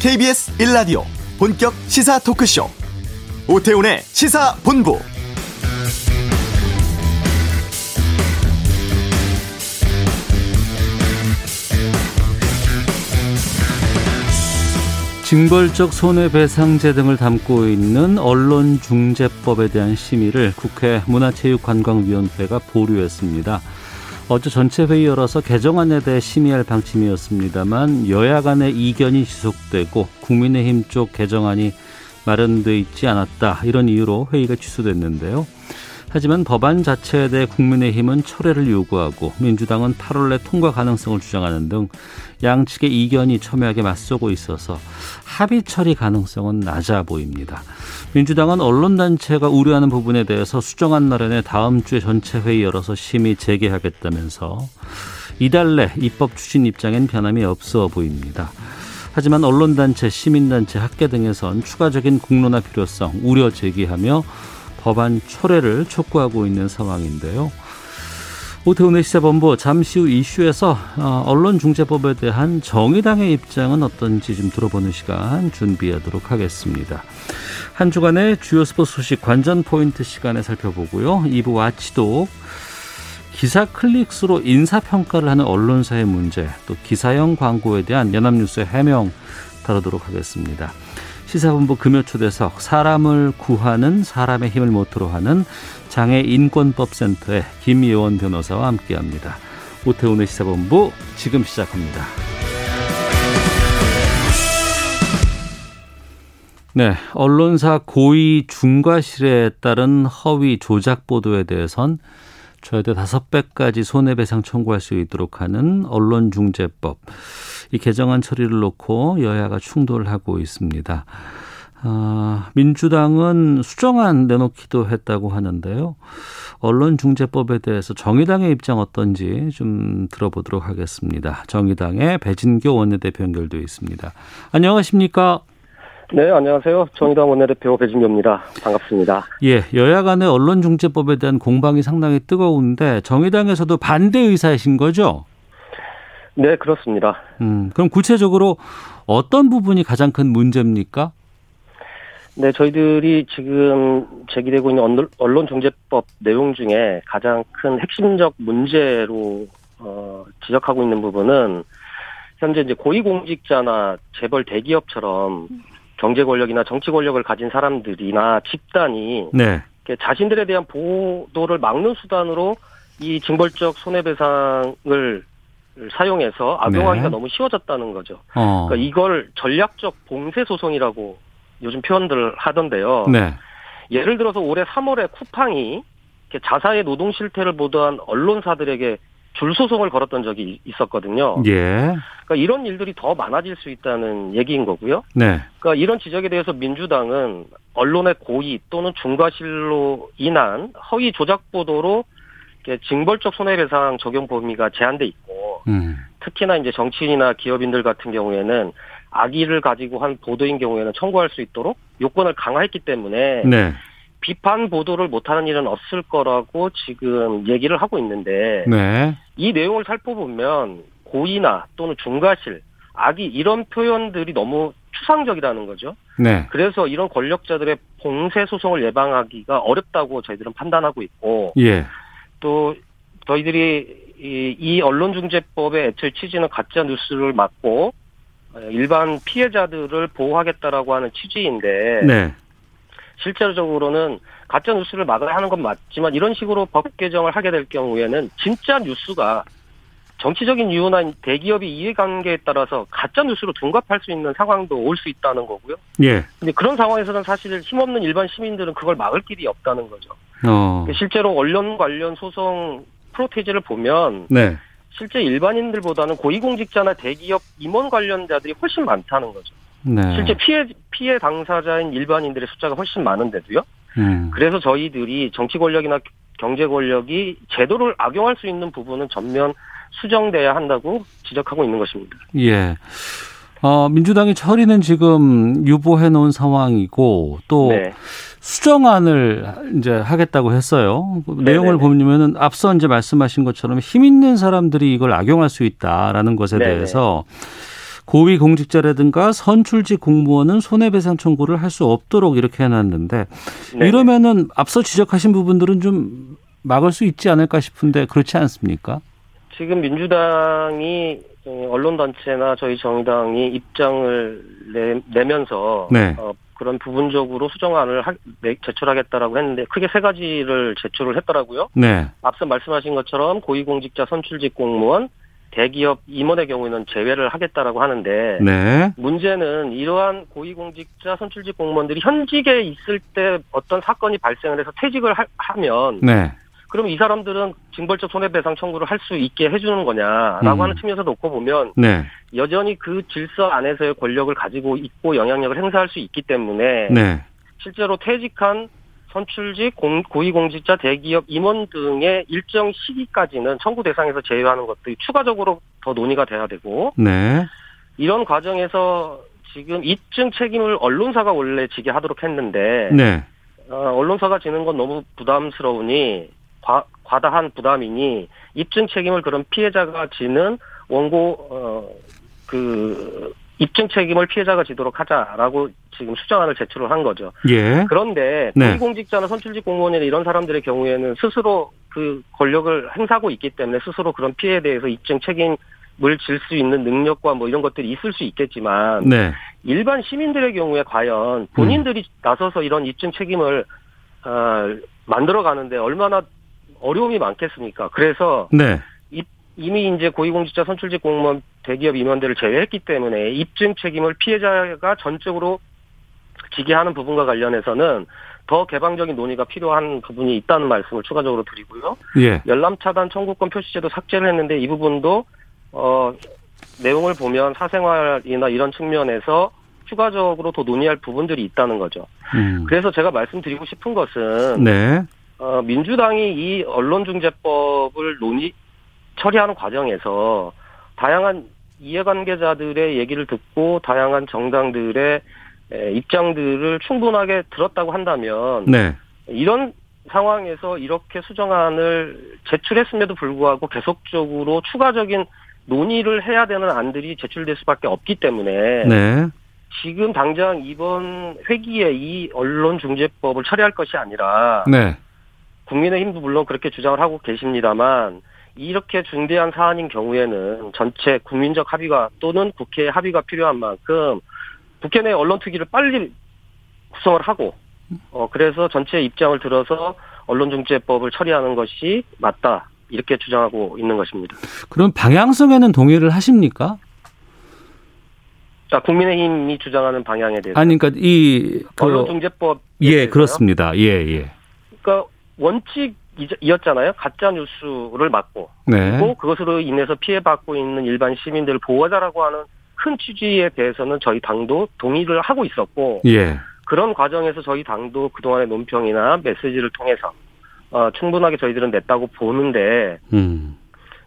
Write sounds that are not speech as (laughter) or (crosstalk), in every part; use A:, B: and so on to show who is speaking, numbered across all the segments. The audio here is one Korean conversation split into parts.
A: KBS 1라디오 본격 시사 토크쇼 오태훈의 시사본부
B: 징벌적 손해배상제 등을 담고 있는 언론중재법에 대한 심의를 국회 문화체육관광위원회가 보류했습니다. 어제 전체 회의 열어서 개정안에 대해 심의할 방침이었습니다만 여야 간의 이견이 지속되고 국민의힘 쪽 개정안이 마련돼 있지 않았다 이런 이유로 회의가 취소됐는데요. 하지만 법안 자체에 대해 국민의힘은 철회를 요구하고 민주당은 8월 내 통과 가능성을 주장하는 등 양측의 이견이 첨예하게 맞서고 있어서 합의 처리 가능성은 낮아 보입니다. 민주당은 언론단체가 우려하는 부분에 대해서 수정안 마련에 다음 주에 전체 회의 열어서 심의 재개하겠다면서 이달 내 입법 추진 입장엔 변함이 없어 보입니다. 하지만 언론단체, 시민단체, 학계 등에선 추가적인 공론화 필요성 우려 제기하며 법안 철회를 촉구하고 있는 상황인데요. 오태훈의 시사본부 잠시 후 이슈에서 어, 언론중재법에 대한 정의당의 입장은 어떤지 좀 들어보는 시간 준비하도록 하겠습니다. 한 주간의 주요 스포츠 소식 관전 포인트 시간에 살펴보고요. 2부 와치도 기사 클릭수로 인사평가를 하는 언론사의 문제, 또 기사형 광고에 대한 연합뉴스의 해명 다루도록 하겠습니다. 시사본부 금요초대석 사람을 구하는 사람의 힘을 모토로 하는 장애인권법센터의 김예원 변호사와 함께합니다. 오태훈의 시사본부 지금 시작합니다. 네, 언론사 고위 중과실에 따른 허위 조작 보도에 대해선 최대 다섯 배까지 손해배상 청구할 수 있도록 하는 언론중재법. 이 개정안 처리를 놓고 여야가 충돌을 하고 있습니다. 아, 민주당은 수정안 내놓기도 했다고 하는데요. 언론중재법에 대해서 정의당의 입장 어떤지 좀 들어보도록 하겠습니다. 정의당의 배진교 원내대표 연결돼 있습니다. 안녕하십니까?
C: 네, 안녕하세요. 정의당 원내대표 배진교입니다. 반갑습니다.
B: 예, 여야 간의 언론중재법에 대한 공방이 상당히 뜨거운데 정의당에서도 반대 의사이신 거죠?
C: 네, 그렇습니다.
B: 음, 그럼 구체적으로 어떤 부분이 가장 큰 문제입니까?
C: 네, 저희들이 지금 제기되고 있는 언론중재법 내용 중에 가장 큰 핵심적 문제로 어, 지적하고 있는 부분은 현재 이제 고위공직자나 재벌 대기업처럼 경제 권력이나 정치 권력을 가진 사람들이나 집단이 네. 자신들에 대한 보도를 막는 수단으로 이 징벌적 손해배상을 사용해서 악용하기가 네. 너무 쉬워졌다는 거죠. 어. 그러니까 이걸 전략적 봉쇄 소송이라고 요즘 표현들 하던데요. 네. 예를 들어서 올해 3월에 쿠팡이 자사의 노동 실태를 보도한 언론사들에게 줄 소송을 걸었던 적이 있었거든요. 예. 그러니까 이런 일들이 더 많아질 수 있다는 얘기인 거고요. 네. 그러니까 이런 지적에 대해서 민주당은 언론의 고의 또는 중과실로 인한 허위 조작 보도로 징벌적 손해배상 적용 범위가 제한돼 있고 음. 특히나 이제 정치인이나 기업인들 같은 경우에는 악의를 가지고 한 보도인 경우에는 청구할 수 있도록 요건을 강화했기 때문에 네. 비판 보도를 못하는 일은 없을 거라고 지금 얘기를 하고 있는데 네. 이 내용을 살펴보면 고의나 또는 중과실, 악의 이런 표현들이 너무 추상적이라는 거죠. 네. 그래서 이런 권력자들의 봉쇄 소송을 예방하기가 어렵다고 저희들은 판단하고 있고 예. 또 저희들이 이, 이 언론중재법의 애초에 취지는 가짜 뉴스를 막고 일반 피해자들을 보호하겠다라고 하는 취지인데 네. 실제적으로는 가짜 뉴스를 막아야 하는 건 맞지만 이런 식으로 법 개정을 하게 될 경우에는 진짜 뉴스가 정치적인 이유나 대기업의 이해관계에 따라서 가짜 뉴스로 둔갑할 수 있는 상황도 올 수 있다는 거고요. 예. 근데 그런 상황에서는 사실 힘없는 일반 시민들은 그걸 막을 길이 없다는 거죠. 어. 실제로 언론 관련 소송 프로테이지를 보면 네. 실제 일반인들보다는 고위공직자나 대기업 임원 관련자들이 훨씬 많다는 거죠. 네. 실제 피해 피해 당사자인 일반인들의 숫자가 훨씬 많은데도요. 음. 그래서 저희들이 정치 권력이나 경제 권력이 제도를 악용할 수 있는 부분은 전면 수정돼야 한다고 지적하고 있는 것입니다.
B: 예. 어, 민주당이 처리는 지금 유보해 놓은 상황이고 또 네. 수정안을 이제 하겠다고 했어요. 네네네. 내용을 보면은 앞서 이제 말씀하신 것처럼 힘 있는 사람들이 이걸 악용할 수 있다라는 것에 네네. 대해서 고위공직자라든가 선출직 공무원은 손해배상 청구를 할 수 없도록 이렇게 해놨는데
C: 네.
B: 이러면은 앞서 지적하신 부분들은 좀 막을 수 있지 않을까 싶은데 그렇지 않습니까?
C: 지금 민주당이 어, 언론 단체나 저희 정당이 입장을 내, 내면서
B: 네.
C: 어, 그런 부분적으로 수정안을 하- 내- 제출하겠다라고 했는데 크게 세 가지를 제출을 했더라고요.
B: 네.
C: 앞서 말씀하신 것처럼 고위공직자 선출직 공무원, 대기업 임원의 경우에는 제외를 하겠다라고 하는데
B: 네.
C: 문제는 이러한 고위공직자 선출직 공무원들이 현직에 있을 때 어떤 사건이 발생을 해서 퇴직을 하, 하면
B: 네.
C: 그럼 이 사람들은 징벌적 손해배상 청구를 할 수 있게 해주는 거냐라고
B: 음.
C: 하는 측면에서 놓고 보면
B: 네.
C: 여전히 그 질서 안에서의 권력을 가지고 있고 영향력을 행사할 수 있기 때문에
B: 네.
C: 실제로 퇴직한 선출직 공- 고위공직자 대기업 임원 등의 일정 시기까지는 청구 대상에서 제외하는 것들이 추가적으로 더 논의가 돼야 되고
B: 네.
C: 이런 과정에서 지금 입증 책임을 언론사가 원래 지게 하도록 했는데
B: 네.
C: 어, 언론사가 지는 건 너무 부담스러우니 과, 과다한 부담이니 입증 책임을 그런 피해자가 지는 원고 어 그 입증 책임을 피해자가 지도록 하자라고 지금 수정안을 제출을 한 거죠.
B: 예.
C: 그런데
B: 네.
C: 고위공직자나 선출직 공무원이나 이런 사람들의 경우에는 스스로 그 권력을 행사하고 있기 때문에 스스로 그런 피해에 대해서 입증 책임을 질수 있는 능력과 뭐 이런 것들이 있을 수 있겠지만
B: 네.
C: 일반 시민들의 경우에 과연 본인들이 나서서 이런 입증 책임을 어, 만들어 가는데 얼마나 어려움이 많겠습니까? 그래서
B: 네.
C: 이미 이제 고위공직자 선출직 공무원 대기업 임원들을 제외했기 때문에 입증 책임을 피해자가 전적으로 지게 하는 부분과 관련해서는 더 개방적인 논의가 필요한 부분이 있다는 말씀을 추가적으로 드리고요.
B: 예.
C: 열람 차단 청구권 표시제도 삭제를 했는데 이 부분도 어 내용을 보면 사생활이나 이런 측면에서 추가적으로 더 논의할 부분들이 있다는 거죠.
B: 음.
C: 그래서 제가 말씀드리고 싶은 것은
B: 네.
C: 어, 민주당이 이 언론중재법을 논의 처리하는 과정에서 다양한 이해관계자들의 얘기를 듣고 다양한 정당들의 에, 입장들을 충분하게 들었다고 한다면
B: 네.
C: 이런 상황에서 이렇게 수정안을 제출했음에도 불구하고 계속적으로 추가적인 논의를 해야 되는 안들이 제출될 수밖에 없기 때문에
B: 네.
C: 지금 당장 이번 회기에 이 언론중재법을 처리할 것이 아니라
B: 네.
C: 국민의힘도 물론 그렇게 주장을 하고 계십니다만 이렇게 중대한 사안인 경우에는 전체 국민적 합의가 또는 국회 합의가 필요한 만큼 국회 내 언론 특위를 빨리 구성을 하고 어 그래서 전체 입장을 들어서 언론중재법을 처리하는 것이 맞다 이렇게 주장하고 있는 것입니다.
B: 그럼 방향성에는 동의를 하십니까?
C: 자 국민의힘이 주장하는 방향에 대해서
B: 아니 그러니까 이 그,
C: 언론중재법
B: 예, 그렇습니다. 예, 예.
C: 그러니까 원칙 이었잖아요. 가짜 뉴스를 막고
B: 네.
C: 그리고 그것으로 인해서 피해받고 있는 일반 시민들을 보호하자라고 하는 큰 취지에 대해서는 저희 당도 동의를 하고 있었고
B: 예.
C: 그런 과정에서 저희 당도 그동안의 논평이나 메시지를 통해서 어, 충분하게 저희들은 냈다고 보는데
B: 음.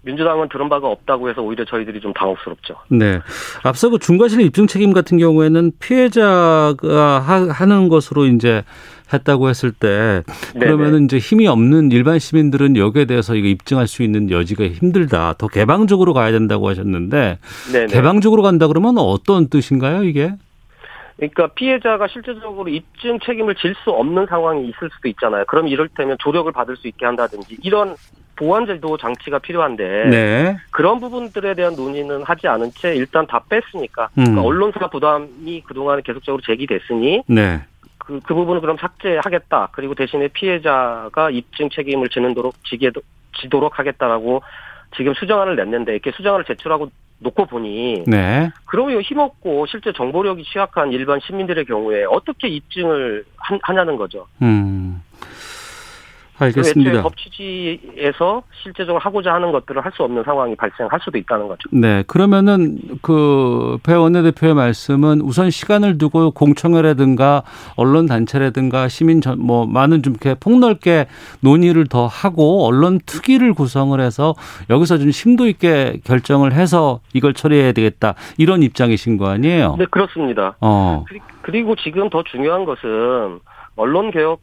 C: 민주당은 들은 바가 없다고 해서 오히려 저희들이 좀 당혹스럽죠.
B: 네. 앞서 그 중과실 입증 책임 같은 경우에는 피해자가 하- 하는 것으로 이제 했다고 했을 때 그러면은 이제 힘이 없는 일반 시민들은 여기에 대해서 이거 입증할 수 있는 여지가 힘들다. 더 개방적으로 가야 된다고 하셨는데
C: 네네.
B: 개방적으로 간다 그러면 어떤 뜻인가요, 이게?
C: 그러니까 피해자가 실제적으로 입증 책임을 질 수 없는 상황이 있을 수도 있잖아요. 그럼 이럴 때면 조력을 받을 수 있게 한다든지 이런 보완제도 장치가 필요한데
B: 네.
C: 그런 부분들에 대한 논의는 하지 않은 채 일단 다 뺐으니까
B: 음.
C: 그러니까 언론사 부담이 그동안 계속적으로 제기됐으니
B: 네.
C: 그, 그 부분을 그럼 삭제하겠다. 그리고 대신에 피해자가 입증 책임을 지는도록 지게 지도록 하겠다라고 지금 수정안을 냈는데 이렇게 수정안을 제출하고 놓고 보니
B: 네.
C: 그러면 힘없고 실제 정보력이 취약한 일반 시민들의 경우에 어떻게 입증을 하, 하냐는 거죠.
B: 음.
C: 그 애초에
B: 알겠습니다.
C: 법 취지에서 실제적으로 하고자 하는 것들을 할 수 없는 상황이 발생할 수도 있다는 거죠.
B: 네, 그러면은 그배 원내대표의 말씀은 우선 시간을 두고 공청회라든가 언론 단체라든가 시민 전 뭐 많은 좀 이렇게 폭넓게 논의를 더 하고 언론 특위를 구성을 해서 여기서 좀 심도 있게 결정을 해서 이걸 처리해야 되겠다 이런 입장이신 거 아니에요?
C: 네, 그렇습니다.
B: 어,
C: 그리- 그리고 지금 더 중요한 것은 언론 개혁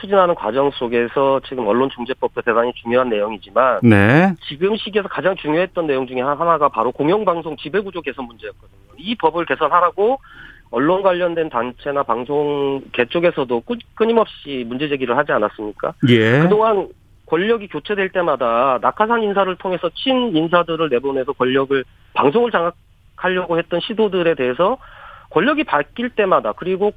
C: 추진하는 과정 속에서 지금 언론중재법도 대단히 중요한 내용이지만
B: 네.
C: 지금 시기에서 가장 중요했던 내용 중에 하나가 바로 공영방송 지배구조 개선 문제였거든요. 이 법을 개선하라고 언론 관련된 단체나 방송계 쪽에서도 끊임없이 문제 제기를 하지 않았습니까?
B: 예.
C: 그동안 권력이 교체될 때마다 낙하산 인사를 통해서 친 인사들을 내보내서 권력을 방송을 장악하려고 했던 시도들에 대해서 권력이 바뀔 때마다 그리고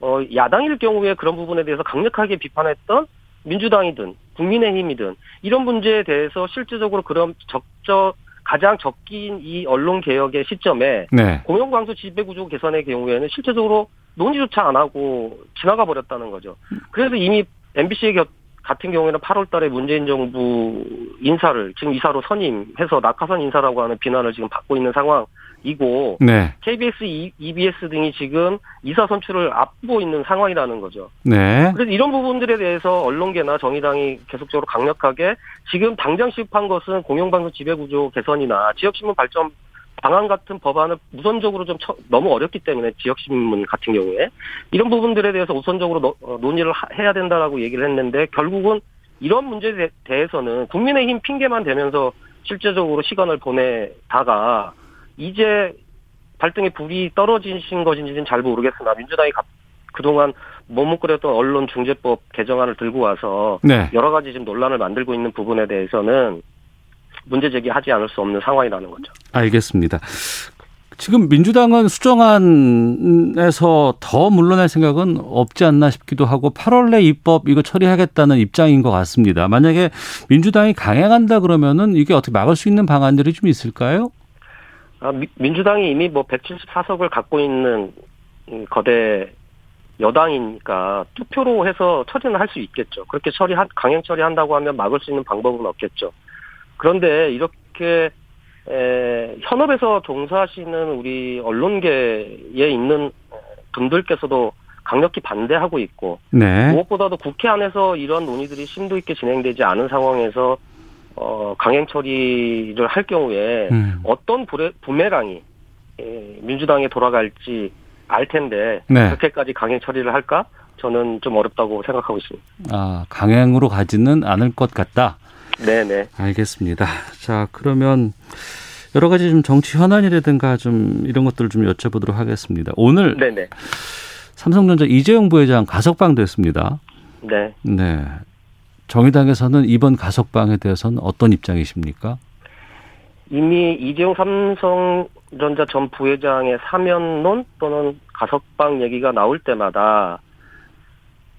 C: 어 야당일 경우에 그런 부분에 대해서 강력하게 비판했던 민주당이든 국민의힘이든 이런 문제에 대해서 실질적으로 그런 적적 가장 적긴 이 언론 개혁의 시점에
B: 네.
C: 공영방송 지배구조 개선의 경우에는 실제적으로 논의조차 안 하고 지나가 버렸다는 거죠. 그래서 이미 MBC 같은 경우에는 8월 달에 문재인 정부 인사를 지금 이사로 선임해서 낙하산 인사라고 하는 비난을 지금 받고 있는 상황 이고
B: 네.
C: KBS, EBS 등이 지금 이사 선출을 앞두고 있는 상황이라는 거죠.
B: 네.
C: 그래서 이런 부분들에 대해서 언론계나 정의당이 계속적으로 강력하게 지금 당장 시급한 것은 공영방송 지배구조 개선이나 지역신문 발전 방안 같은 법안을 우선적으로 좀 처, 너무 어렵기 때문에 지역신문 같은 경우에 이런 부분들에 대해서 우선적으로 노, 어, 논의를 하, 해야 된다라고 얘기를 했는데 결국은 이런 문제에 대해서는 국민의힘 핑계만 대면서 실제적으로 시간을 보내다가 이제 발등에 불이 떨어지신 것인지는 잘 모르겠으나 민주당이 그동안 머뭇거렸던 언론 중재법 개정안을 들고 와서
B: 네.
C: 여러 가지 지금 논란을 만들고 있는 부분에 대해서는 문제 제기하지 않을 수 없는 상황이라는 거죠.
B: 알겠습니다. 지금 민주당은 수정안에서 더 물러날 생각은 없지 않나 싶기도 하고 8월 내 입법 이거 처리하겠다는 입장인 것 같습니다. 만약에 민주당이 강행한다 그러면은 이게 어떻게 막을 수 있는 방안들이 좀 있을까요?
C: 아, 미, 민주당이 이미 뭐 174석을 갖고 있는 거대 여당이니까 투표로 해서 처리는 할 수 있겠죠. 그렇게 처리 강행 처리한다고 하면 막을 수 있는 방법은 없겠죠. 그런데 이렇게 에, 현업에서 종사하시는 우리 언론계에 있는 분들께서도 강력히 반대하고 있고
B: 네.
C: 무엇보다도 국회 안에서 이런 논의들이 심도 있게 진행되지 않은 상황에서 어, 강행 처리를 할 경우에
B: 음.
C: 어떤 부레, 부메랑이 에, 민주당에 돌아갈지 알 텐데
B: 네.
C: 그렇게까지 강행 처리를 할까? 저는 좀 어렵다고 생각하고 있습니다.
B: 아, 강행으로 가지는 않을 것 같다.
C: 네 네.
B: 알겠습니다. 자, 그러면 여러 가지 좀 정치 현안이라든가 좀 이런 것들을 좀 여쭤보도록 하겠습니다. 오늘
C: 네네.
B: 삼성전자 이재용 부회장 가석방 됐습니다.
C: 네.
B: 네. 정의당에서는 이번 가석방에 대해서는 어떤 입장이십니까?
C: 이미 이재용 삼성전자 전 부회장의 사면론 또는 가석방 얘기가 나올 때마다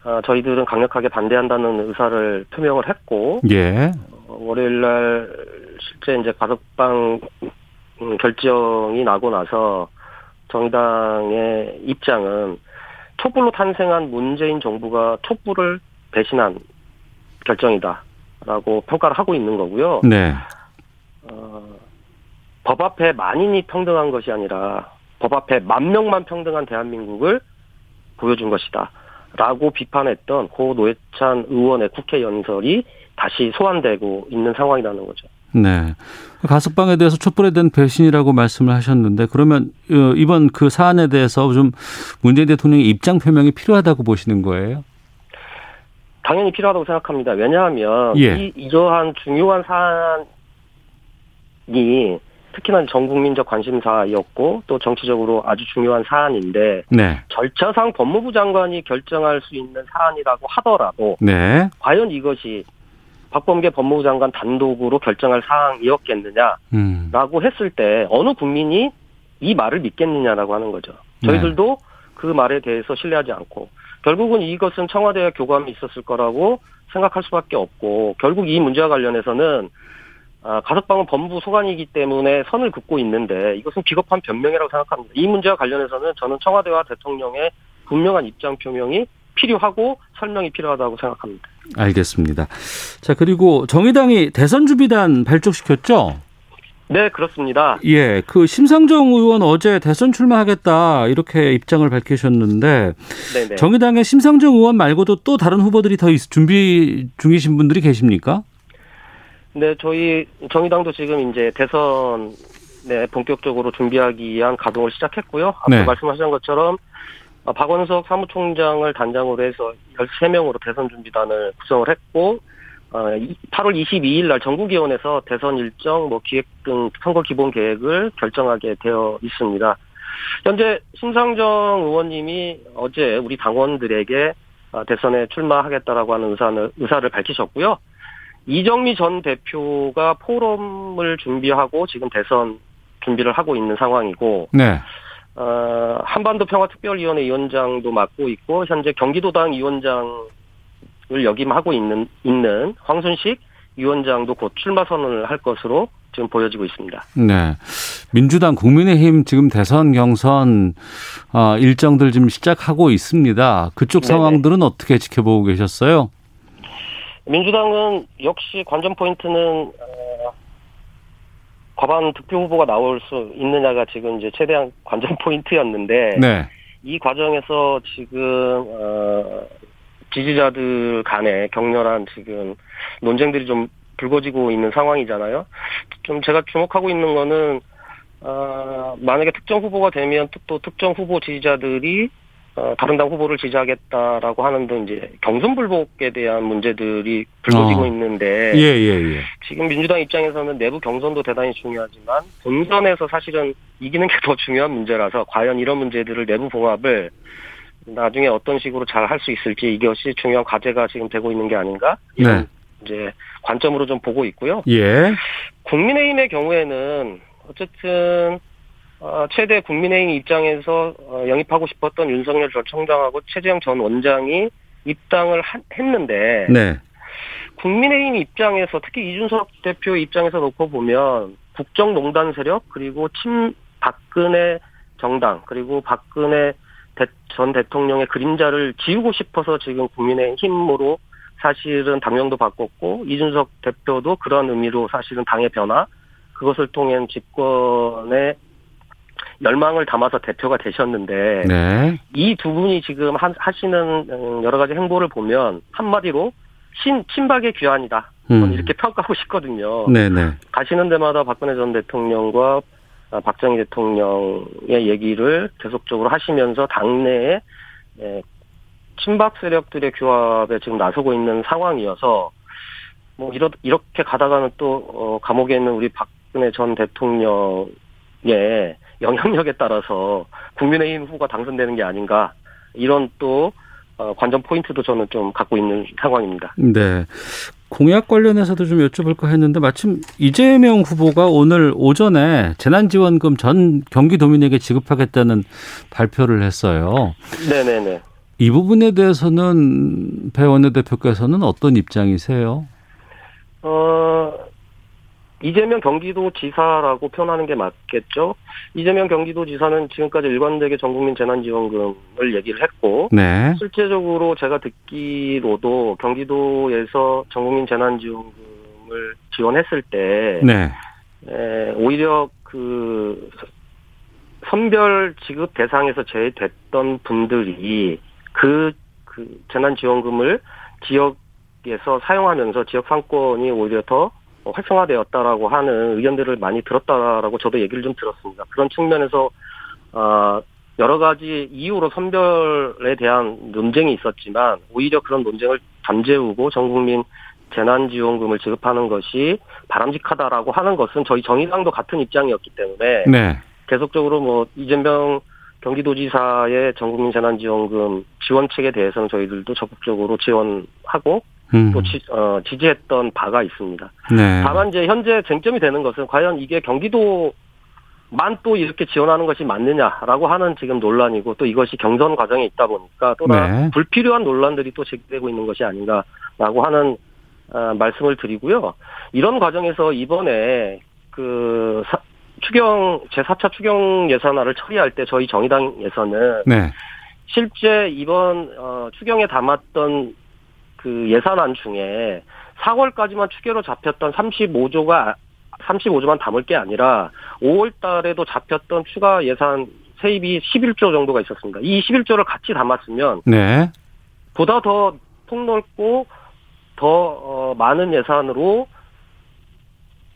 C: 어, 저희들은 강력하게 반대한다는 의사를 표명을 했고
B: 예.
C: 어, 월요일 날 실제 이제 가석방 음, 결정이 나고 나서 정의당의 입장은 촛불로 탄생한 문재인 정부가 촛불을 배신한 결정이다라고 평가를 하고 있는 거고요.
B: 네.
C: 어, 법 앞에 만인이 평등한 것이 아니라 법 앞에 만 명만 평등한 대한민국을 보여준 것이다. 라고 비판했던 고 노회찬 의원의 국회 연설이 다시 소환되고 있는 상황이라는 거죠.
B: 네. 가석방에 대해서 촛불에 대한 배신이라고 말씀을 하셨는데 그러면 어, 이번 그 사안에 대해서 좀 문재인 대통령의 입장 표명이 필요하다고 보시는 거예요?
C: 당연히 필요하다고 생각합니다. 왜냐하면
B: 예.
C: 이 이러한 중요한 사안이 특히나 전 국민적 관심사였고 또 정치적으로 아주 중요한 사안인데
B: 네.
C: 절차상 법무부 장관이 결정할 수 있는 사안이라고 하더라도
B: 네.
C: 과연 이것이 박범계 법무부 장관 단독으로 결정할 사항이었겠느냐라고
B: 음.
C: 했을 때 어느 국민이 이 말을 믿겠느냐라고 하는 거죠. 저희들도 그 말에 대해서 신뢰하지 않고 결국은 이것은 청와대와 교감이 있었을 거라고 생각할 수밖에 없고 결국 이 문제와 관련해서는 아, 가석방은 법무부 소관이기 때문에 선을 긋고 있는데 이것은 비겁한 변명이라고 생각합니다. 이 문제와 관련해서는 저는 청와대와 대통령의 분명한 입장 표명이 필요하고 설명이 필요하다고 생각합니다.
B: 알겠습니다. 자, 그리고 정의당이 대선 주비단 발족시켰죠?
C: 네, 그렇습니다.
B: 예, 그 심상정 의원 어제 대선 출마하겠다 이렇게 입장을 밝히셨는데
C: 네네.
B: 정의당의 심상정 의원 말고도 또 다른 후보들이 더 있- 준비 중이신 분들이 계십니까?
C: 네, 저희 정의당도 지금 이제 대선 네, 본격적으로 준비하기 위한 가동을 시작했고요. 앞서
B: 네.
C: 말씀하신 것처럼 어, 박원석 사무총장을 단장으로 해서 13명으로 대선 준비단을 구성을 했고 어, 8월 22일 날 전국위원회에서 대선 일정, 뭐 기획 등 선거 기본 계획을 결정하게 되어 있습니다. 현재 심상정 의원님이 어제 우리 당원들에게 어, 대선에 출마하겠다라고 하는 의사를, 의사를 밝히셨고요. 이정미 전 대표가 포럼을 준비하고 지금 대선 준비를 하고 있는 상황이고,
B: 네.
C: 어, 한반도 평화특별위원회 위원장도 맡고 있고, 현재 경기도당 위원장 을 역임하고 있는, 있는 황순식 위원장도 곧 출마 선언을 할 것으로 지금 보여지고 있습니다.
B: 네. 민주당 국민의힘 지금 대선 경선 어, 일정들 지금 시작하고 있습니다. 그쪽
C: 네네.
B: 상황들은 어떻게 지켜보고 계셨어요?
C: 민주당은 역시 관전 포인트는 어, 과반 득표 후보가 나올 수 있느냐가 지금 이제 최대한 (laughs) 관전 포인트였는데
B: 네.
C: 이 과정에서 지금 어, 지지자들 간에 격렬한 지금 논쟁들이 좀 불거지고 있는 상황이잖아요. 좀 제가 주목하고 있는 거는 어, 만약에 특정 후보가 되면 또, 또 특정 후보 지지자들이 어, 다른 당 후보를 지지하겠다라고 하는 등 이제 경선 불복에 대한 문제들이 불거지고
B: 어.
C: 있는데
B: 예, 예, 예.
C: 지금 민주당 입장에서는 내부 경선도 대단히 중요하지만 본선에서 사실은 이기는 게 더 중요한 문제라서 과연 이런 문제들을 내부 봉합을 나중에 어떤 식으로 잘 할 수 있을지 이것이 중요한 과제가 지금 되고 있는 게 아닌가 이런
B: 네.
C: 이제 관점으로 좀 보고 있고요.
B: 예.
C: 국민의힘의 경우에는 어쨌든 어, 최대 국민의힘 입장에서 어, 영입하고 싶었던 윤석열 전 총장하고 최재형 전 원장이 입당을 한- 했는데
B: 네.
C: 국민의힘 입장에서 특히 이준석 대표 입장에서 놓고 보면 국정농단 세력 그리고 친 박근혜 정당 그리고 박근혜 대- 전 대통령의 그림자를 지우고 싶어서 지금 국민의힘으로 사실은 당명도 바꿨고 이준석 대표도 그런 의미로 사실은 당의 변화 그것을 통한 집권의 열망을 담아서 대표가 되셨는데
B: 네.
C: 이두 분이 지금 하- 하시는 음, 여러 가지 행보를 보면 한마디로 친 친박의 귀환이다
B: 음.
C: 이렇게 평가하고 싶거든요.
B: 네, 네.
C: 가시는 데마다 박근혜 전 대통령과 아, 박정희 대통령의 얘기를 계속적으로 하시면서 당내에 예, 친박 세력들의 규합에 지금 나서고 있는 상황이어서 뭐 이렇 이렇게 가다가는 또 어, 감옥에 있는 우리 박근혜 전 대통령의 영향력에 따라서 국민의힘 후보가 당선되는 게 아닌가 이런 또 어, 관전 포인트도 저는 좀 갖고 있는 상황입니다.
B: 네. 공약 관련해서도 좀 여쭤볼까 했는데 마침 이재명 후보가 오늘 오전에 재난지원금 전 경기도민에게 지급하겠다는 발표를 했어요.
C: 네네네.
B: 이 부분에 대해서는 배 원내대표께서는 어떤 입장이세요?
C: 어, 이재명 경기도지사라고 표현하는 게 맞겠죠. 이재명 경기도지사는 지금까지 일관되게 전국민 재난지원금을 얘기를 했고,
B: 네.
C: 실제적으로 제가 듣기로도 경기도에서 전국민 재난지원금을 지원했을 때,
B: 네.
C: 에, 오히려 그 선별 지급 대상에서 제외됐던 분들이 그, 그 재난지원금을 지역에서 사용하면서 지역 상권이 오히려 더 활성화되었다라고 하는 의견들을 많이 들었다라고 저도 얘기를 좀 들었습니다. 그런 측면에서 아 여러 가지 이유로 선별에 대한 논쟁이 있었지만 오히려 그런 논쟁을 잠재우고 전 국민 재난지원금을 지급하는 것이 바람직하다라고 하는 것은 저희 정의당도 같은 입장이었기 때문에
B: 네.
C: 계속적으로 뭐 이재명 경기도지사의 전국민 재난지원금 지원책에 대해서는 저희들도 적극적으로 지원하고
B: 음.
C: 또 지, 어, 지지했던 바가 있습니다.
B: 네.
C: 다만 이제 현재 쟁점이 되는 것은 과연 이게 경기도 만 또 이렇게 지원하는 것이 맞느냐라고 하는 지금 논란이고 또 이것이 경선 과정에 있다 보니까 또나
B: 네.
C: 불필요한 논란들이 또 제기되고 있는 것이 아닌가라고 하는 어, 말씀을 드리고요. 이런 과정에서 이번에 그 사- 추경 제4차 추경 예산안을 처리할 때 저희 정의당에서는
B: 네.
C: 실제 이번 어, 추경에 담았던 그 예산안 중에 4월까지만 추계로 잡혔던 35조가 35조만 담을 게 아니라 5월 달에도 잡혔던 추가 예산 세입이 11조 정도가 있었습니다. 이 11조를 같이 담았으면
B: 네.
C: 보다 더 폭넓고 더 어, 많은 예산으로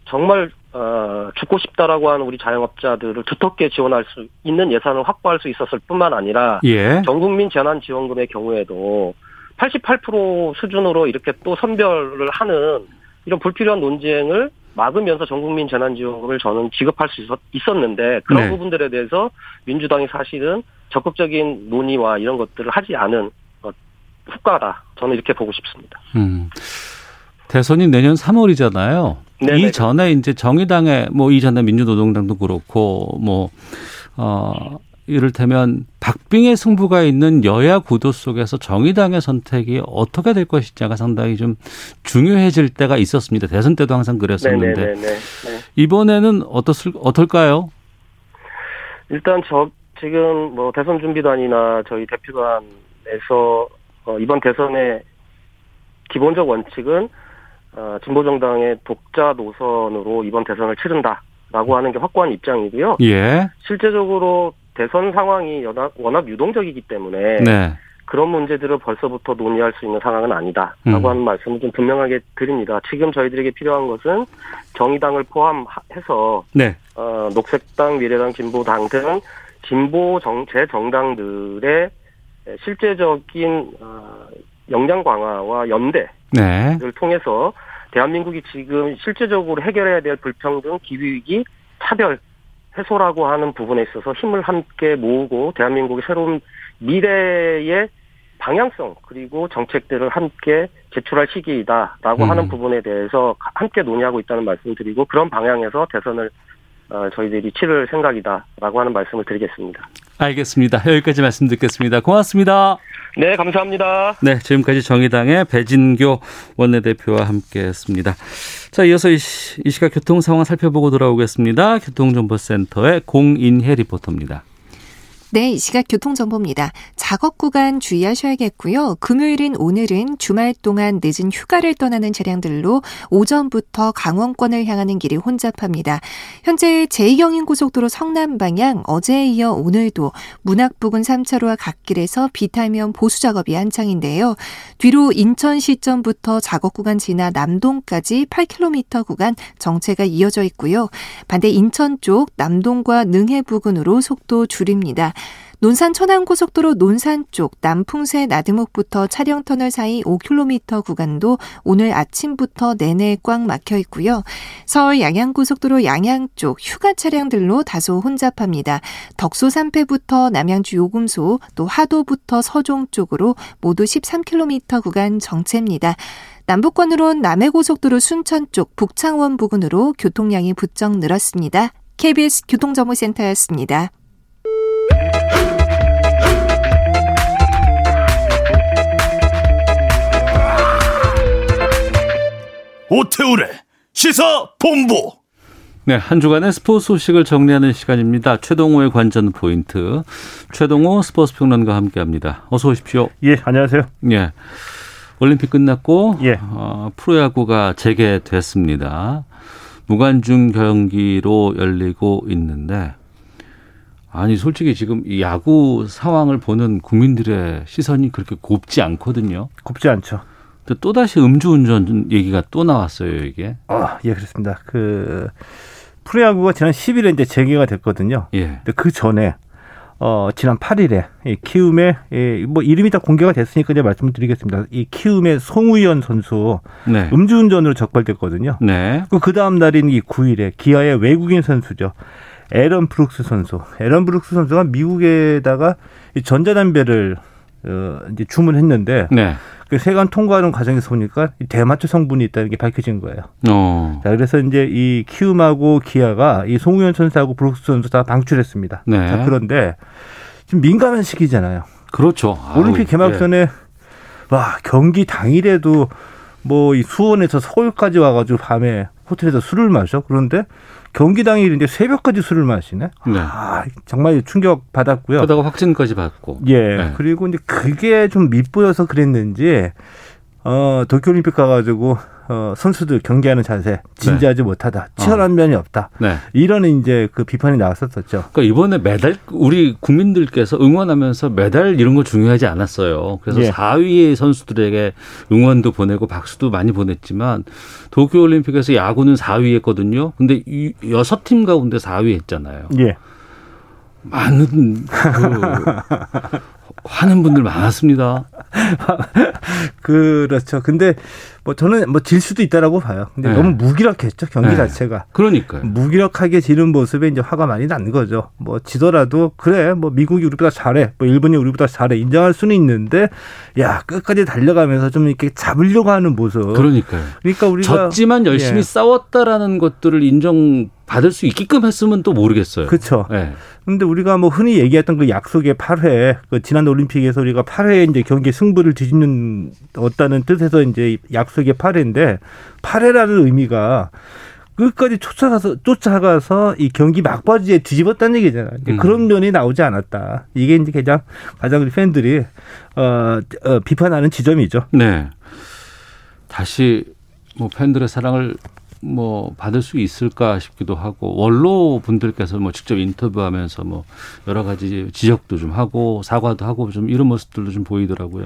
C: 정말 어, 죽고 싶다라고 하는 우리 자영업자들을 두텁게 지원할 수 있는 예산을 확보할 수 있었을 뿐만 아니라
B: 예.
C: 전국민 재난지원금의 경우에도 88% 수준으로 이렇게 또 선별을 하는 이런 불필요한 논쟁을 막으면서 전국민 재난지원금을 저는 지급할 수 있었, 는데 그런
B: 네.
C: 부분들에 대해서 민주당이 사실은 적극적인 논의와 이런 것들을 하지 않은 어, 후과다. 저는 이렇게 보고 싶습니다.
B: 음. 대선이 내년 3월이잖아요.
C: 네네.
B: 이 전에 이제 정의당의 뭐 이전에 민주노동당도 그렇고 뭐 어, 이를테면 박빙의 승부가 있는 여야 구도 속에서 정의당의 선택이 어떻게 될 것인지가 상당히 좀 중요해질 때가 있었습니다. 대선 때도 항상 그랬었는데
C: 네네네. 네.
B: 이번에는 어떻을 어떨까요?
C: 일단 저 지금 뭐 대선 준비단이나 저희 대표단에서 어, 이번 대선의 기본적 원칙은 어, 진보 정당의 독자 노선으로 이번 대선을 치른다라고 하는 게 확고한 입장이고요.
B: 예.
C: 실제적으로 대선 상황이 워낙, 유동적이기 때문에
B: 네.
C: 그런 문제들을 벌써부터 논의할 수 있는 상황은 아니다라고
B: 음.
C: 하는 말씀을 좀 분명하게 드립니다. 지금 저희들에게 필요한 것은 정의당을 포함해서
B: 네.
C: 어, 녹색당, 미래당, 진보당 등 진보 정제 정당들의 실제적인 어, 역량 강화와 연대를
B: 네.
C: 통해서 대한민국이 지금 실제적으로 해결해야 될 불평등, 기후위기, 차별 해소라고 하는 부분에 있어서 힘을 함께 모으고 대한민국의 새로운 미래의 방향성 그리고 정책들을 함께 제출할 시기이다라고
B: 음.
C: 하는 부분에 대해서 함께 논의하고 있다는 말씀을 드리고 그런 방향에서 대선을 어, 저희들이 치를 생각이다라고 하는 말씀을 드리겠습니다.
B: 알겠습니다. 여기까지 말씀 듣겠습니다. 고맙습니다.
C: 네, 감사합니다.
B: 네, 지금까지 정의당의 배진교 원내대표와 함께했습니다. 자, 이어서 이, 시, 이 시각 교통 상황 살펴보고 돌아오겠습니다. 교통정보센터의 공인혜 리포터입니다.
D: 네, 이 시각 교통정보입니다. 작업 구간 주의하셔야겠고요. 금요일인 오늘은 주말 동안 늦은 휴가를 떠나는 차량들로 오전부터 강원권을 향하는 길이 혼잡합니다. 현재 제2경인고속도로 성남 방향 어제에 이어 오늘도 문학 부근 3차로와 갓길에서 비탈면 보수 작업이 한창인데요. 뒤로 인천 시점부터 작업 구간 지나 남동까지 8km 구간 정체가 이어져 있고요. 반대 인천 쪽 남동과 능해 부근으로 속도 줄입니다. 논산 천안고속도로 논산 쪽 남풍새 나드목부터 차량터널 사이 5km 구간도 오늘 아침부터 내내 꽉 막혀 있고요. 서울 양양고속도로 양양 쪽 휴가 차량들로 다소 혼잡합니다. 덕소 3패부터 남양주 요금소 또 하도부터 서종 쪽으로 모두 13km 구간 정체입니다. 남북권으론 남해고속도로 순천 쪽 북창원 부근으로 교통량이 부쩍 늘었습니다. KBS 교통정보센터였습니다.
E: 오태우래 시사 본부.
B: 네, 한 주간의 스포츠 소식을 정리하는 시간입니다. 최동호의 관전 포인트. 최동호 스포츠 평론가와 함께 합니다. 어서 오십시오.
F: 예, 안녕하세요.
B: 예. 올림픽 끝났고
F: 예.
B: 어, 프로야구가 재개됐습니다. 무관중 경기로 열리고 있는데 아니 솔직히 지금 이 야구 상황을 보는 국민들의 시선이 그렇게 곱지 않거든요.
F: 곱지 않죠.
B: 또 다시 음주운전 얘기가 또 나왔어요 이게.
F: 아, 예, 그렇습니다. 그 프로야구가 지난 10일에 이제 재개가 됐거든요.
B: 예.
F: 근데 그 전에 어 지난 8일에 이 키움의 이, 뭐 이름이 다 공개가 됐으니까 이제 말씀을 드리겠습니다. 이 키움의 송우현 선수
B: 네.
F: 음주운전으로 적발됐거든요.
B: 네.
F: 그 다음 날인 이 9일에 기아의 외국인 선수죠. 에런 브룩스 선수. 에런 브룩스 선수가 미국에다가 이 전자담배를 어, 이제 주문했는데
B: 네.
F: 그 세관 통과하는 과정에서 보니까 이 대마초 성분이 있다는 게 밝혀진 거예요.
B: 어.
F: 자, 그래서 이제 이 키움하고 기아가 이 송우현 선수하고 브룩스 선수 다 방출했습니다.
B: 네.
F: 자, 그런데 지금 민감한 시기잖아요.
B: 그렇죠.
F: 올림픽 개막전에
B: 예.
F: 와 경기 당일에도 뭐 이 수원에서 서울까지 와가지고 밤에 호텔에서 술을 마셔. 그런데 경기 당일인데 새벽까지 술을 마시네.
B: 네.
F: 아 정말 충격 받았고요.
B: 그러다가 확진까지 받고.
F: 예.
B: 네.
F: 그리고 이제 그게 좀 밉보여서 그랬는지 어, 도쿄올림픽 가가지고 어, 선수들 경기하는 자세 진지하지
B: 네.
F: 못하다, 치열한 면이 없다.
B: 네.
F: 이런 이제 그 비판이 나왔었었죠.
B: 그러니까 이번에 메달 우리 국민들께서 응원하면서 메달 이런 거 중요하지 않았어요. 그래서
F: 예.
B: 4위의 선수들에게 응원도 보내고 박수도 많이 보냈지만 도쿄 올림픽에서 야구는 4위 했거든요. 근데 이 여섯 팀 가운데 4위 했잖아요.
F: 예.
B: 많은 그 하는 분들 많았습니다. (laughs)
F: 그렇죠. 근데 뭐 저는 뭐 질 수도 있다라고 봐요. 근데
B: 네.
F: 너무 무기력했죠 경기
B: 네.
F: 자체가.
B: 그러니까요.
F: 무기력하게 지는 모습에 이제 화가 많이 나는 거죠. 뭐 지더라도 그래 뭐 미국이 우리보다 잘해, 뭐 일본이 우리보다 잘해 인정할 수는 있는데 야 끝까지 달려가면서 좀 이렇게 잡으려고 하는 모습.
B: 그러니까요.
F: 그러니까 우리가
B: 졌지만 열심히
F: 예.
B: 싸웠다라는 것들을 인정 받을 수 있게끔 했으면 또 모르겠어요.
F: 그렇죠.
B: 예.
F: 근데 우리가 뭐 흔히 얘기했던 그 약속의 8회, 그 지난 올림픽에서 우리가 8회 이제 경기 승부를 뒤집는 어다는 뜻에서 이제 약속의 8회인데 8회라는 의미가 끝까지 쫓아가서 쫓아가서 이 경기 막바지에 뒤집었다는 얘기잖아요.
B: 음.
F: 그런 면이 나오지 않았다. 이게 이제 가장 가장 우리 팬들이 어, 어 비판하는 지점이죠.
B: 네. 다시 뭐 팬들의 사랑을 뭐 받을 수 있을까 싶기도 하고 원로 분들께서 뭐 직접 인터뷰하면서 뭐 여러 가지 지적도 좀 하고 사과도 하고 좀 이런 모습들도 좀 보이더라고요.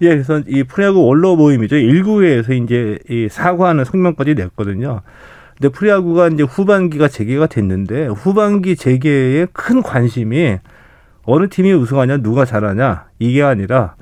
F: 예, 그래서 이 프로야구 원로 모임이죠. 1구회에서 이제 이 사과하는 성명까지 냈거든요. 근데 프로야구가 이제 후반기가 재개가 됐는데 후반기 재개에 큰 관심이 어느 팀이 우승하냐, 누가 잘하냐 이게 아니라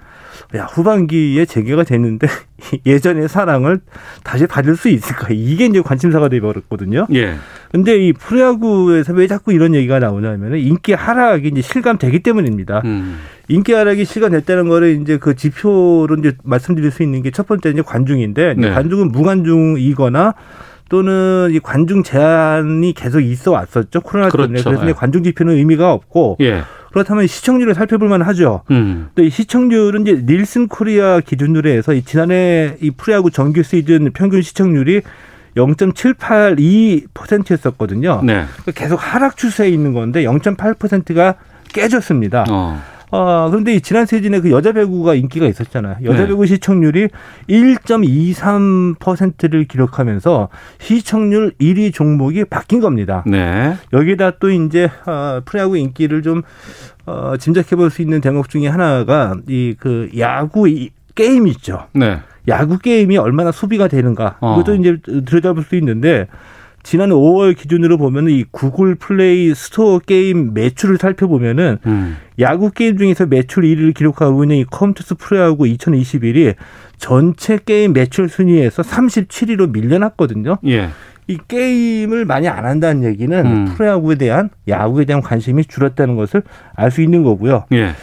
F: 야 후반기에 재개가 됐는데 (laughs) 예전의 사랑을 다시 받을 수 있을까 이게 이제 관심사가 돼버렸거든요.
B: 예.
F: 근데 이 프로야구에서 왜 자꾸 이런 얘기가 나오냐면은 인기 하락이 이제 실감되기 때문입니다.
B: 음.
F: 인기 하락이 실감됐다는 거를 이제 그 지표로 이제 말씀드릴 수 있는 게 첫 번째 이제 관중인데
B: 네.
F: 관중은 무관중이거나 또는 이 관중 제한이 계속 있어 왔었죠 코로나 때문에
B: 그렇죠.
F: 그래서
B: 예.
F: 관중 지표는 의미가 없고
B: 예.
F: 그렇다면 시청률을 살펴볼 만 하죠.
B: 음.
F: 또이 시청률은 이제 닐슨 코리아 기준으로 해서 이 지난해 이 프로야구 정규 시즌 평균 시청률이 0.782%였었거든요.
B: 네.
F: 계속 하락 추세에 있는 건데 0.8%가 깨졌습니다.
B: 어.
F: 어, 그런데 이 지난 시즌에 그 여자 배구가 인기가 있었잖아요. 여자
B: 네.
F: 배구 시청률이 1.23%를 기록하면서 시청률 1위 종목이 바뀐 겁니다.
B: 네.
F: 여기다 또 이제 어, 프로야구 인기를 좀 어, 짐작해 볼 수 있는 대목 중에 하나가 이 그 야구 이 게임 있죠.
B: 네.
F: 야구 게임이 얼마나 소비가 되는가.
B: 어.
F: 이것도 이제 들여다볼 수 있는데 지난 5월 기준으로 보면 이 구글 플레이 스토어 게임 매출을 살펴보면은
B: 음.
F: 야구 게임 중에서 매출 1위를 기록하고 있는 이 컴투스 프로야구 2021이 전체 게임 매출 순위에서 37위로 밀려났거든요.
B: 예.
F: 이 게임을 많이 안 한다는 얘기는
B: 음.
F: 프로야구에 대한 야구에 대한 관심이 줄었다는 것을 알 수 있는 거고요.
B: 예.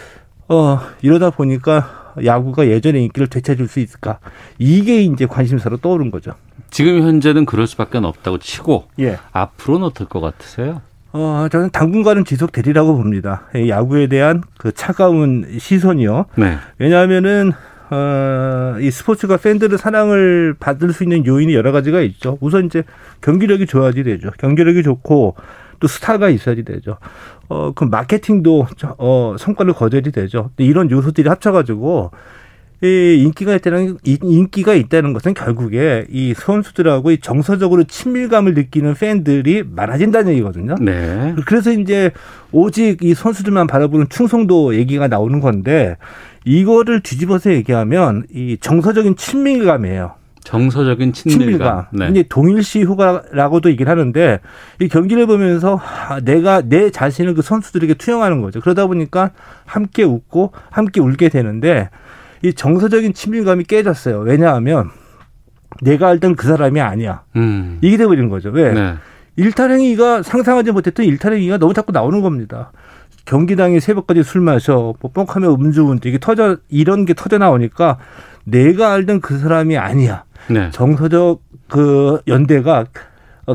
F: 어, 이러다 보니까 야구가 예전의 인기를 되찾을 수 있을까? 이게 이제 관심사로 떠오른 거죠.
B: 지금 현재는 그럴 수밖에 없다고 치고
F: 예.
B: 앞으로는 어떨 것 같으세요?
F: 어, 저는 당분간은 지속되리라고 봅니다. 이 야구에 대한 그 차가운 시선이요.
B: 네.
F: 왜냐하면은 어, 이 스포츠가 팬들의 사랑을 받을 수 있는 요인이 여러 가지가 있죠. 우선 이제 경기력이 좋아야지 되죠. 경기력이 좋고 또 스타가 있어야지 되죠. 어, 그 마케팅도 저- 어, 성과를 거둬야지 되죠. 이런 요소들이 합쳐가지고 이 인기가 있다는 이- 인기가 있다는 것은 결국에 이 선수들하고 이 정서적으로 친밀감을 느끼는 팬들이 많아진다는 얘기거든요.
B: 네.
F: 그래서 이제 오직 이 선수들만 바라보는 충성도 얘기가 나오는 건데 이거를 뒤집어서 얘기하면 이 정서적인 친밀감이에요.
B: 정서적인 친밀감.
F: 친밀감.
B: 네.
F: 이제 동일시 효과라고도 얘기를 하는데 이 경기를 보면서 아, 내가 내 자신을 그 선수들에게 투영하는 거죠. 그러다 보니까 함께 웃고 함께 울게 되는데 이 정서적인 친밀감이 깨졌어요. 왜냐하면 내가 알던 그 사람이 아니야.
B: 음.
F: 이게 돼버린 거죠. 왜?
B: 네.
F: 일탈행위가 상상하지 못했던 일탈행위가 너무 자꾸 나오는 겁니다. 경기당에 새벽까지 술 마셔, 뭐 뻥하면 음주운전 이게 터져 이런 게 터져 나오니까 내가 알던 그 사람이 아니야.
B: 네.
F: 정서적 그 연대가 어,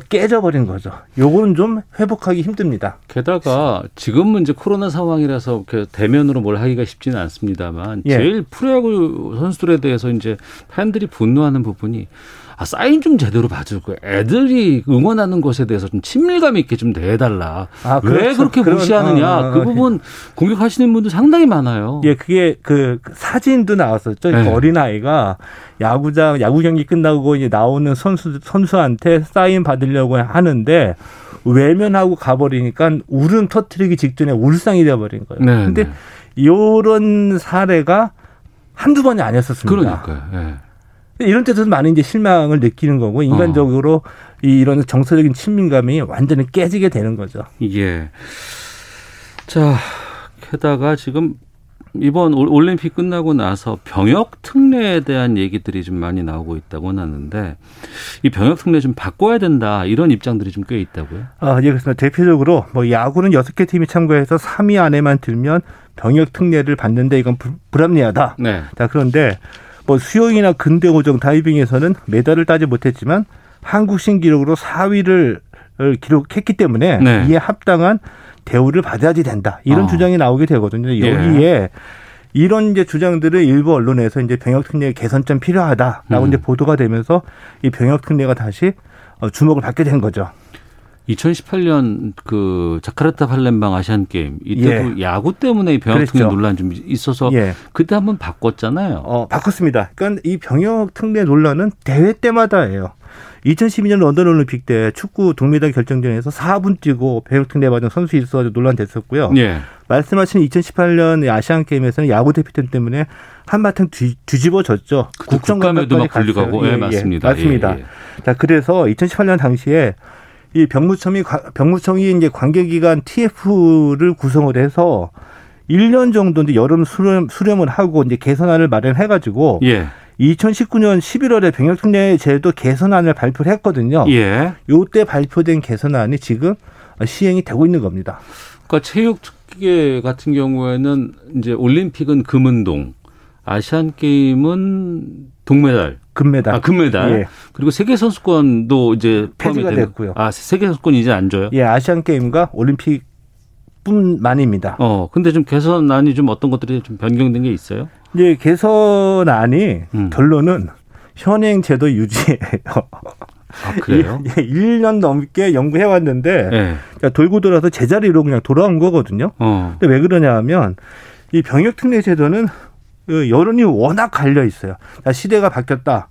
F: 깨져버린 거죠. 요거는 좀 회복하기 힘듭니다.
B: 게다가 지금은 이제 코로나 상황이라서 그 대면으로 뭘 하기가 쉽지는 않습니다만
F: 예.
B: 제일 프로야구 선수들에 대해서 이제 팬들이 분노하는 부분이 아, 사인 좀 제대로 봐주고 애들이 응원하는 것에 대해서 좀 친밀감 있게 좀 내달라.
F: 아,
B: 왜
F: 그렇죠.
B: 그렇게
F: 그런-
B: 무시하느냐.
F: 어, 어,
B: 그
F: 어.
B: 부분 공격하시는 분들 상당히 많아요.
F: 예, 그게 그 사진도 나왔었죠.
B: 네.
F: 어린 아이가 야구장 야구 경기 끝나고 이제 나오는 선수 선수한테 사인 받으려고 하는데 외면하고 가버리니까 울음 터트리기 직전에 울상이 돼버린 거예요.
B: 네,
F: 근데
B: 네.
F: 이런 사례가 한두 번이 아니었었습니다.
B: 그러니까요. 예.
F: 이런 데서 많은 이제 실망을 느끼는 거고 인간적으로 이 이런 정서적인 친밀감이 완전히 깨지게 되는 거죠.
B: 예. 자, 게다가 지금 이번 올- 올림픽 끝나고 나서 병역 특례에 대한 얘기들이 좀 많이 나오고 있다고 하는데 이 병역 특례 좀 바꿔야 된다 이런 입장들이 좀 꽤 있다고요.
F: 아, 예, 그렇습니다. 대표적으로 뭐 야구는 여섯 개 팀이 참가해서 3위 안에만 들면 병역 특례를 받는데 이건 불, 불합리하다.
B: 네.
F: 자, 그런데 뭐 수영이나 근대 오정 다이빙에서는 메달을 따지 못했지만 한국 신기록으로 4위를 기록했기 때문에
B: 네.
F: 이에 합당한 대우를 받아야지 된다. 이런
B: 어.
F: 주장이 나오게 되거든요.
B: 예.
F: 여기에 이런 이제 주장들을 일부 언론에서 이제 병역 특례 개선점 필요하다라고
B: 음.
F: 이제 보도가 되면서 이 병역 특례가 다시 어, 주목을 받게 된 거죠.
B: 2018년 그 자카르타 팔렘방 아시안 게임 이때도 야구 때문에 이 병역 특례
F: 예.
B: 논란 좀 있어서
F: 예.
B: 그때 한번 바꿨잖아요.
F: 어, 바꿨습니다. 그러니까 이 병역 특례 논란은 대회 때마다예요. 2012년 런던 올림픽 때 축구 동메달 결정전에서 4분 뛰고 병역 특례 받은 선수 있어가지고 논란됐었고요.
B: 예.
F: 말씀하신 2018년 아시안 게임에서는 야구 대표팀 때문에 한바탕 뒤, 뒤집어졌죠.
B: 그때 국감에도 막 불리가고 예, 맞습니다.
F: 맞습니다.
B: 예, 예.
F: 자, 그래서 2018년 당시에 이 병무청이 과- 병무청이 이제 관계기관 TF를 구성을 해서 1년 정도 이제 여름 수렴, 수렴을 하고 이제 개선안을 마련해 가지고
B: 예.
F: 2019년 11월에 병역특례 제도 개선안을 발표를 했거든요.
B: 예.
F: 요때 발표된 개선안이 지금 시행이 되고 있는 겁니다.
B: 그러니까 체육 특계 같은 경우에는 이제 올림픽은 금은동, 아시안 게임은 동메달,
F: 금메달.
B: 아 금메달,
F: 예.
B: 그리고 세계 선수권도 이제
F: 폐지가
B: 되는-
F: 됐고요.
B: 아 세계 선수권 이제 안 줘요?
F: 예, 아시안 게임과 올림픽 뿐만입니다.
B: 어, 근데 좀 개선안이 좀 어떤 것들이 좀 변경된 게 있어요?
F: 이제 개선안이
B: 음.
F: 결론은 현행 제도 유지예요.
B: 아 그래요?
F: 예, 1년 넘게 연구해 왔는데
B: 예.
F: 그러니까 돌고 돌아서 제자리로 그냥 돌아온 거거든요.
B: 어.
F: 근데 왜 그러냐 하면 이 병역 특례 제도는 그 여론이 워낙 갈려 있어요. 자, 시대가 바뀌었다.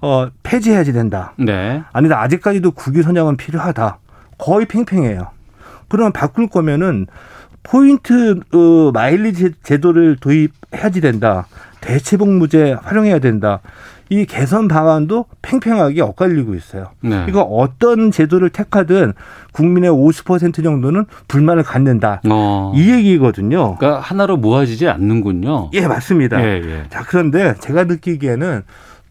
F: 어, 폐지해야지 된다.
B: 네.
F: 아니다. 아직까지도 국위 선양은 필요하다. 거의 팽팽해요. 그러면 바꿀 거면은 포인트 어, 마일리지 제도를 도입해야지 된다. 대체복무제 활용해야 된다. 이 개선 방안도 팽팽하게 엇갈리고 있어요.
B: 네.
F: 이거 어떤 제도를 택하든 국민의 50% 정도는 불만을 갖는다.
B: 어.
F: 이 얘기거든요.
B: 그러니까 하나로 모아지지 않는군요.
F: 예, 맞습니다.
B: 예, 예.
F: 자, 그런데 제가 느끼기에는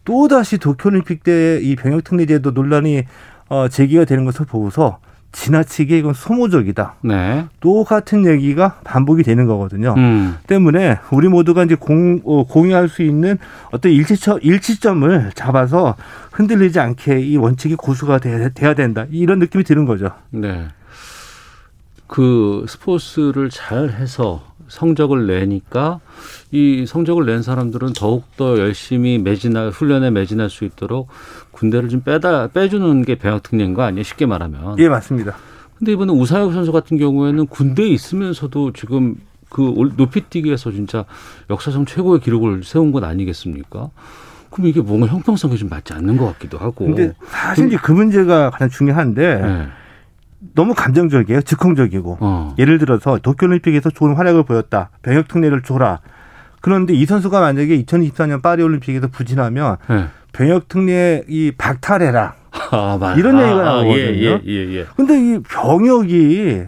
F: 또다시 도쿄올림픽 때 이 병역특례제도 논란이 어, 제기가 되는 것을 보고서 지나치게 이건 소모적이다.
B: 네.
F: 똑같은 얘기가 반복이 되는 거거든요.
B: 음.
F: 때문에 우리 모두가 이제 공, 어, 공유할 수 있는 어떤 일치점, 일치점을 잡아서 흔들리지 않게 이 원칙이 고수가 돼야, 돼야 된다. 이런 느낌이 드는 거죠.
B: 네. 그 스포츠를 잘 해서 성적을 내니까 이 성적을 낸 사람들은 더욱더 열심히 매진할 훈련에 매진할 수 있도록 군대를 좀 빼다 빼주는 게 병역 특례인 거 아니에요? 쉽게 말하면.
F: 예, 맞습니다.
B: 근데 이번에 우상혁 선수 같은 경우에는 군대에 있으면서도 지금 그 올- 높이뛰기에서 진짜 역사상 최고의 기록을 세운 건 아니겠습니까? 그럼 이게 뭔가 형평성에 좀 맞지 않는 것 같기도 하고.
F: 근데 사실 그 문제가 가장 중요한데
B: 네.
F: 너무 감정적이에요. 즉흥적이고.
B: 어.
F: 예를 들어서 도쿄올림픽에서 좋은 활약을 보였다. 병역 특례를 줘라. 그런데 이 선수가 만약에 2024년 파리올림픽에서 부진하면
B: 네.
F: 병역 특례 이 박탈해라.
B: 아, 맞
F: 이런 얘기가
B: 아,
F: 나오거든요.
B: 예, 예, 예, 예.
F: 근데 이 병역이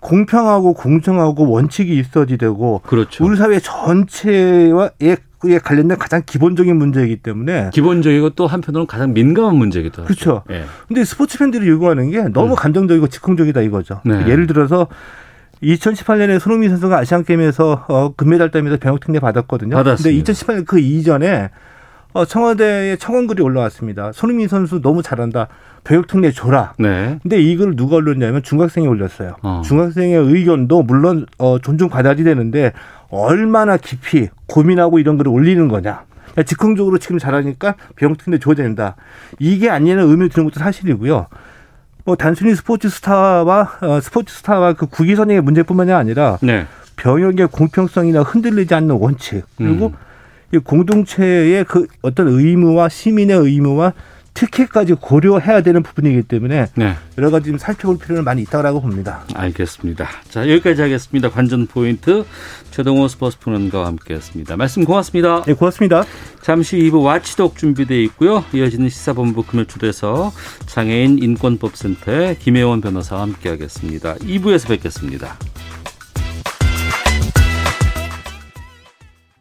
F: 공평하고 공정하고 원칙이 있어야지 되고
B: 그렇죠.
F: 우리 사회 전체와 에 관련된 가장 기본적인 문제이기 때문에
B: 기본적이고 또 한편으로는 가장 민감한 문제이기도 하죠.
F: 그렇죠.
B: 예.
F: 근데 스포츠 팬들이 요구하는 게 너무
B: 음.
F: 감정적이고 즉흥적이다 이거죠.
B: 네.
F: 예를 들어서 2018년에 손흥민 선수가 아시안 게임에서 어, 금메달 따면서 병역 특례 받았거든요.
B: 받았습니다.
F: 근데 2018년 그 이전에 어, 청와대에 청원글이 올라왔습니다. 손흥민 선수 너무 잘한다. 교육특례 줘라.
B: 네.
F: 근데 이걸 누가 올렸냐면 중학생이 올렸어요.
B: 어.
F: 중학생의 의견도 물론 어, 존중 받아야 되는데 얼마나 깊이 고민하고 이런 글을 올리는 거냐. 그러니까 즉흥적으로 지금 잘하니까 병특례 줘야 된다. 이게 아니라는 의미를 드는 것도 사실이고요. 뭐 단순히 스포츠 스타와 어, 스포츠 스타와 그 국위 선행의 문제뿐만이 아니라
B: 네.
F: 병역의 공평성이나 흔들리지 않는 원칙 그리고
B: 음.
F: 이 공동체의 그 어떤 의무와 시민의 의무와 특혜까지 고려해야 되는 부분이기 때문에
B: 네.
F: 여러 가지 좀 살펴볼 필요는 많이 있다라고 봅니다.
B: 알겠습니다. 자, 여기까지 하겠습니다. 관전 포인트 최동호 스포츠 평론가와 함께했습니다. 말씀 고맙습니다.
F: 네, 고맙습니다.
B: 잠시 2부 와치독 준비되어 있고요. 이어지는 시사본부 금요 초대서 장애인 인권법센터의 김혜원 변호사와 함께하겠습니다. 2부에서 뵙겠습니다.